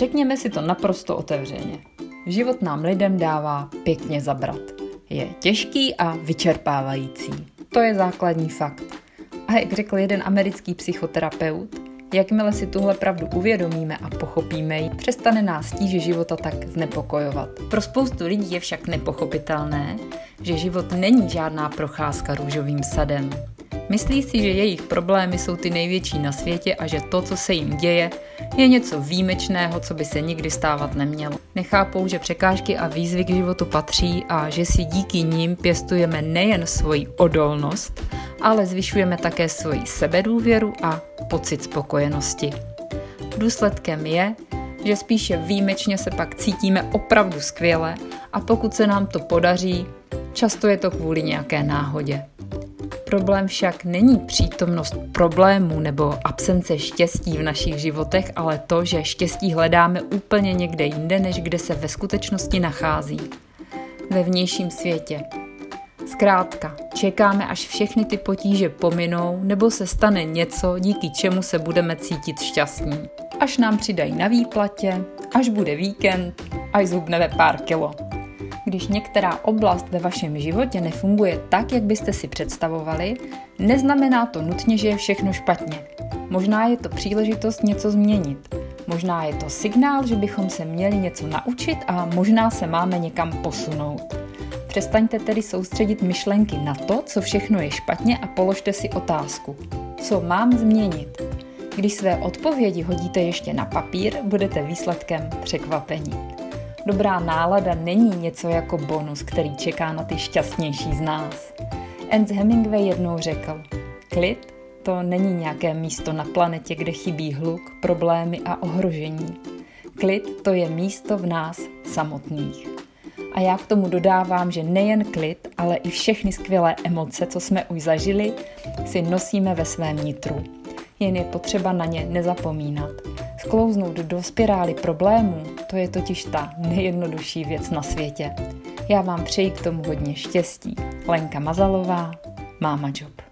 Řekněme si to naprosto otevřeně. Život nám lidem dává pěkně zabrat. Je těžký a vyčerpávající. To je základní fakt. A jak řekl jeden americký psychoterapeut, jakmile si tuhle pravdu uvědomíme a pochopíme ji, přestane nás tíže života tak znepokojovat. Pro spoustu lidí je však nepochopitelné, že život není žádná procházka růžovým sadem. Myslí si, že jejich problémy jsou ty největší na světě a že to, co se jim děje, je něco výjimečného, co by se nikdy stávat nemělo. Nechápou, že překážky a výzvy k životu patří a že si díky nim pěstujeme nejen svoji odolnost, ale zvyšujeme také svoji sebedůvěru a pocit spokojenosti. Důsledkem je, že spíše výjimečně se pak cítíme opravdu skvěle a pokud se nám to podaří, často je to kvůli nějaké náhodě. Problém však není přítomnost problémů nebo absence štěstí v našich životech, ale to, že štěstí hledáme úplně někde jinde, než kde se ve skutečnosti nachází. Ve vnějším světě. Zkrátka, čekáme, až všechny ty potíže pominou, nebo se stane něco, díky čemu se budeme cítit šťastní. Až nám přidají na výplatě, až bude víkend, až zhubneme pár kilo. Když některá oblast ve vašem životě nefunguje tak, jak byste si představovali, neznamená to nutně, že je všechno špatně. Možná je to příležitost něco změnit. Možná je to signál, že bychom se měli něco naučit a možná se máme někam posunout. Přestaňte tedy soustředit myšlenky na to, co všechno je špatně a položte si otázku. Co mám změnit? Když své odpovědi hodíte ještě na papír, budete výsledkem překvapení. Dobrá nálada není něco jako bonus, který čeká na ty šťastnější z nás. Ernst Hemingway jednou řekl, klid to není nějaké místo na planetě, kde chybí hluk, problémy a ohrožení. Klid to je místo v nás samotných. A já k tomu dodávám, že nejen klid, ale i všechny skvělé emoce, co jsme už zažili, si nosíme ve svém nitru. Jen je potřeba na ně nezapomínat. Sklouznout do spirály problémů, to je totiž ta nejjednodušší věc na světě. Já vám přeji k tomu hodně štěstí. Lenka Mazalová, Máma Job.